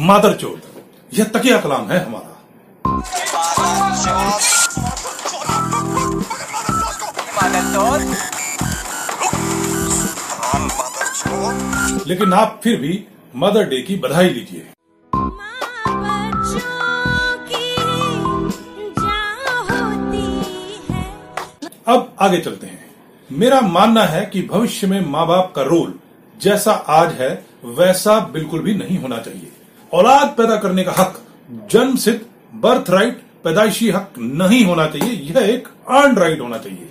मादर चोद यह तकिया कलाम है हमारा। लेकिन आप फिर भी मदर डे की बधाई लीजिए। अब आगे चलते हैं। मेरा मानना है कि भविष्य में माँ बाप का रोल जैसा आज है, वैसा बिल्कुल भी नहीं होना चाहिए। औलाद पैदा करने का हक, जन्म सिद्ध बर्थ राइट पैदाइशी हक नहीं होना चाहिए, यह एक अर्न राइट होना चाहिए।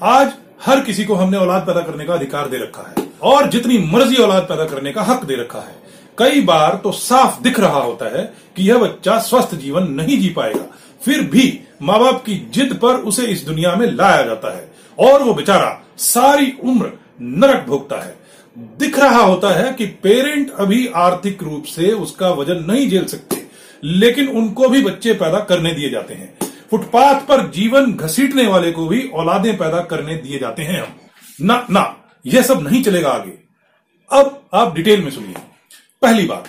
आज हर किसी को हमने औलाद पैदा करने का अधिकार दे रखा है, और जितनी मर्ज़ी औलाद पैदा करने का हक दे रखा है, कई बार तो साफ़ दिख रहा होता है कि यह बच्चा स्वस्थ जीवन नहीं जी पाएगा, फिर भी माँ बाप की जिद पर उसे इस दुनिया में लाया जाता है, और वो बेचारा सारी उम्र नरक भोगता है। दिख रहा होता है कि पेरेंट अभी आर्थिक रूप से उसका वज़न नहीं झेल सकते, लेकिन उनको भी बच्चे पैदा करने दिए जाते हैं। फुटपाथ पर जीवन घसीटने वाले को भी औलादें पैदा करने दिए जाते हैं। हम ना ना, यह सब नहीं चलेगा आगे। अब आप डिटेल में सुनिए। पहली बात,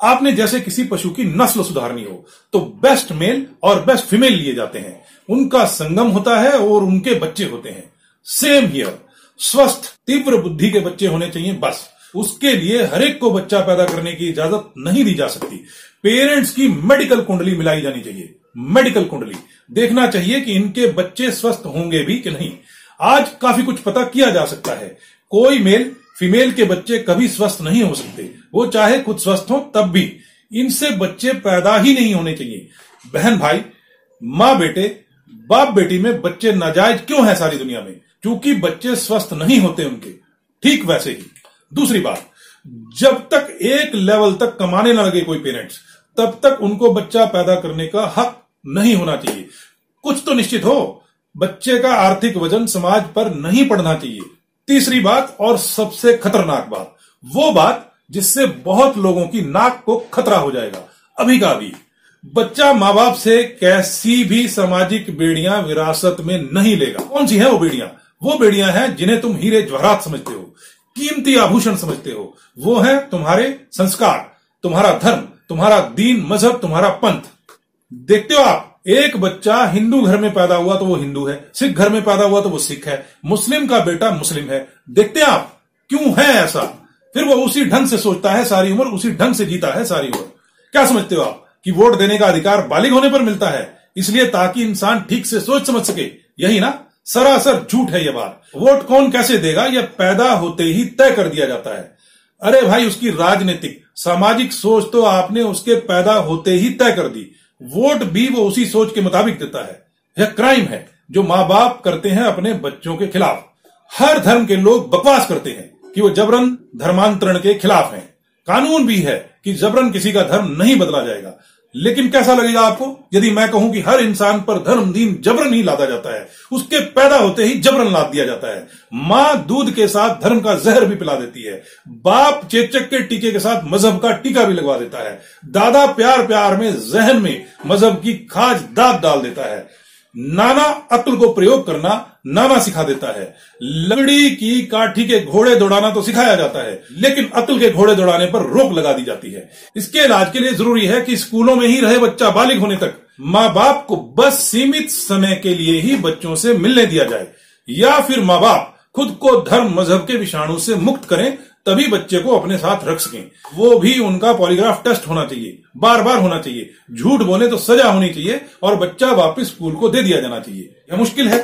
आपने जैसे किसी पशु की नस्ल सुधारनी हो तो बेस्ट मेल और बेस्ट फीमेल लिए जाते हैं। उनका संगम होता है और उनके बच्चे होते हैं। सेम हियर स्वस्थ, तीव्र बुद्धि के बच्चे होने चाहिए, बस। उसके लिए हरेक को बच्चा पैदा करने की इजाज़त नहीं दी जा सकती। पेरेंट्स की मेडिकल कुंडली मिलाई जानी चाहिए। मेडिकल कुंडली। देखना चाहिए कि इनके बच्चे स्वस्थ होंगे भी कि नहीं। आज काफ़ी कुछ पता किया जा सकता है। कोई मेल, फीमेल के बच्चे कभी स्वस्थ नहीं हो सकते। वो चाहे खुद स्वस्थ हो, तब भी। इनसे बच्चे पैदा ही नहीं होने चाहिए। बहन भाई, माँ बेटे, बाप बेटी में बच्चे नाजायज क्यों है सारी दुनिया में? क्योंकि बच्चे स्वस्थ नहीं होते उनके। ठीक वैसे ही। दूसरी बात, जब तक एक लेवल तक कमाने ना लगे कोई पेरेंट्स, तब तक उनको बच्चा पैदा करने का हक नहीं होना चाहिए। कुछ तो निश्चित हो, बच्चे का आर्थिक वज़न समाज पर नहीं पड़ना चाहिए। तीसरी बात, और सबसे खतरनाक बात, वो बात जिससे बहुत लोगों की नाक को खतरा हो जाएगा। अभी का अभी, बच्चा माँ बाप से कैसी भी सामाजिक बेड़ियाँ विरासत में नहीं लेगा। कौन सी है वो बेड़ियाँ? वो बेड़ियाँ हैं जिन्हें तुम हीरे जवाहरात समझते हो, कीमती आभूषण समझते हो। वो है तुम्हारे संस्कार, तुम्हारा धर्म, तुम्हारा दीन मज़हब, तुम्हारा पंथ। देखते हो आप, एक बच्चा हिंदू घर में पैदा हुआ तो वो हिंदू है, सिख घर में पैदा हुआ तो वो सिख है, मुस्लिम का बेटा मुस्लिम है। देखते हैं आप, क्यों है ऐसा? फिर वो उसी ढंग से सोचता है सारी उम्र, उसी ढंग से जीता है सारी उम्र। क्या समझते हो आप कि वोट देने का अधिकार बालिग होने पर मिलता है? इसलिए ताकि इंसान ठीक से सोच समझ सके, यही ना? सरासर झूठ है ये बात। वोट कौन कैसे देगा? यह पैदा होते ही तय कर दिया जाता है। अरे भाई, उसकी राजनीतिक, सामाजिक सोच तो आपने उसके पैदा होते ही तय कर दी। वोट भी वो उसी सोच के मुताबिक देता है। यह क्राइम है जो माँ बाप करते हैं अपने बच्चों के खिलाफ। हर धर्म के लोग बकवास करते हैं कि वो जबरन धर्मांतरण के खिलाफ हैं। कानून भी है कि जबरन किसी का धर्म नहीं बदला जाएगा। लेकिन कैसा लगेगा आपको? यदि मैं कहूँ कि हर इंसान पर धर्म दीन जबरन ही लादा जाता है, उसके पैदा होते ही जबरन लाद दिया जाता है। माँ दूध के साथ धर्म का जहर भी पिला देती है, बाप चेचक के टीके के साथ मज़हब का टीका भी लगवा देता है, दादा प्यार प्यार में जहन में मज़हब की खाज दाद डाल देता है। नाना अक्ल को प्रयोग करना नाना सिखा देता है। लकड़ी की काठी के घोड़े दौड़ाना तो सिखाया जाता है, लेकिन अक्ल के घोड़े दौड़ाने पर रोक लगा दी जाती है। इसके इलाज के लिए ज़रूरी है कि स्कूलों में ही रहे बच्चा बालिग होने तक माँ बाप को बस सीमित समय के लिए ही बच्चों से मिलने दिया जाए, या फिर माँ बाप खुद को धर्म मज़हब के विषाणु से मुक्त करें, तभी बच्चे को अपने साथ रख सकें। वो भी उनका पॉलीग्राफ टेस्ट होना चाहिए बार बार होना चाहिए। झूठ बोले तो सजा होनी चाहिए और बच्चा वापस स्कूल को दे दिया जाना चाहिए। यह मुश्किल है।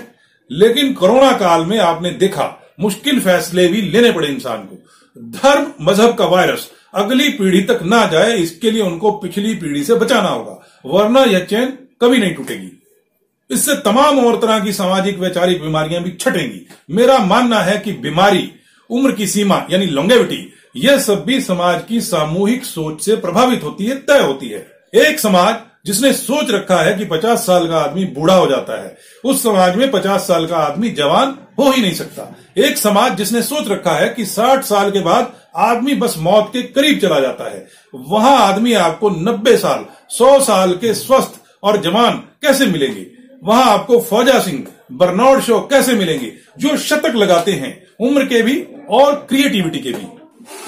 लेकिन कोरोना काल में आपने देखा, मुश्किल फैसले भी लेने पड़े इंसान को। धर्म, मज़हब का वायरस, अगली पीढ़ी तक ना जाए, इसके लिए उनको पिछली पीढ़ी से बचाना होगा, वरना यह चैन कभी नहीं टूटेगी। इससे तमाम और तरह की सामाजिक, वैचारिक बीमारियाँ भी छटेंगी। मेरा मानना है कि बीमारी, उम्र की सीमा, यानी लॉन्गेविटी यह सब भी समाज की सामूहिक सोच से प्रभावित होती है, तय होती है। एक समाज जिसने सोच रखा है कि 50 साल का आदमी बूढ़ा हो जाता है, उस समाज में 50 साल का आदमी जवान हो ही नहीं सकता। एक समाज जिसने सोच रखा है कि 60 साल के बाद आदमी बस मौत के करीब चला जाता है, वहाँ आदमी आपको 90 साल, सौ साल के स्वस्थ और जवान कैसे मिलेंगे? वहाँ आपको फौजा सिंह बर्नौड शो कैसे मिलेंगे? जो शतक लगाते हैं, उम्र के भी और क्रिएटिविटी के भी।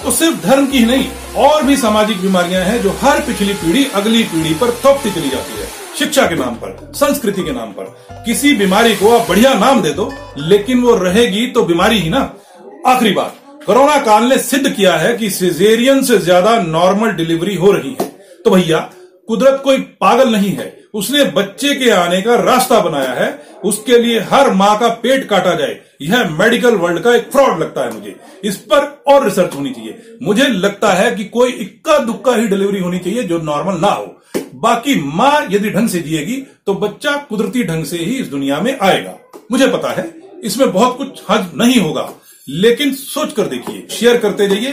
तो सिर्फ़ धर्म की ही नहीं और भी सामाजिक बीमारियाँ हैं जो हर पिछली पीढ़ी, अगली पीढ़ी पर थोपती चली जाती है। शिक्षा के नाम पर, संस्कृति के नाम पर। किसी बीमारी को आप बढ़िया नाम दे दो, लेकिन वो रहेगी तो बीमारी ही ना। आखिरी बात, कोरोना काल ने सिद्ध किया है कि सिजेरियन से ज़्यादा नॉर्मल डिलीवरी हो रही है। तो भैया, कुदरत कोई पागल नहीं है। उसने बच्चे के आने का रास्ता बनाया है। उसके लिए हर माँ का पेट काटा जाए। यह मेडिकल वर्ल्ड का एक फ्रॉड लगता है मुझे। इस पर और रिसर्च होनी चाहिए। मुझे लगता है कि कोई इक्का दुक्का ही डिलीवरी होनी चाहिए जो नॉर्मल ना हो। बाकी माँ यदि ढंग से जिएगी तो बच्चा कुदरती ढंग से ही इस दुनिया में आएगा। मुझे पता है, इसमें बहुत कुछ हज नहीं होगा। लेकिन सोच कर देखिए, शेयर करते जाइए।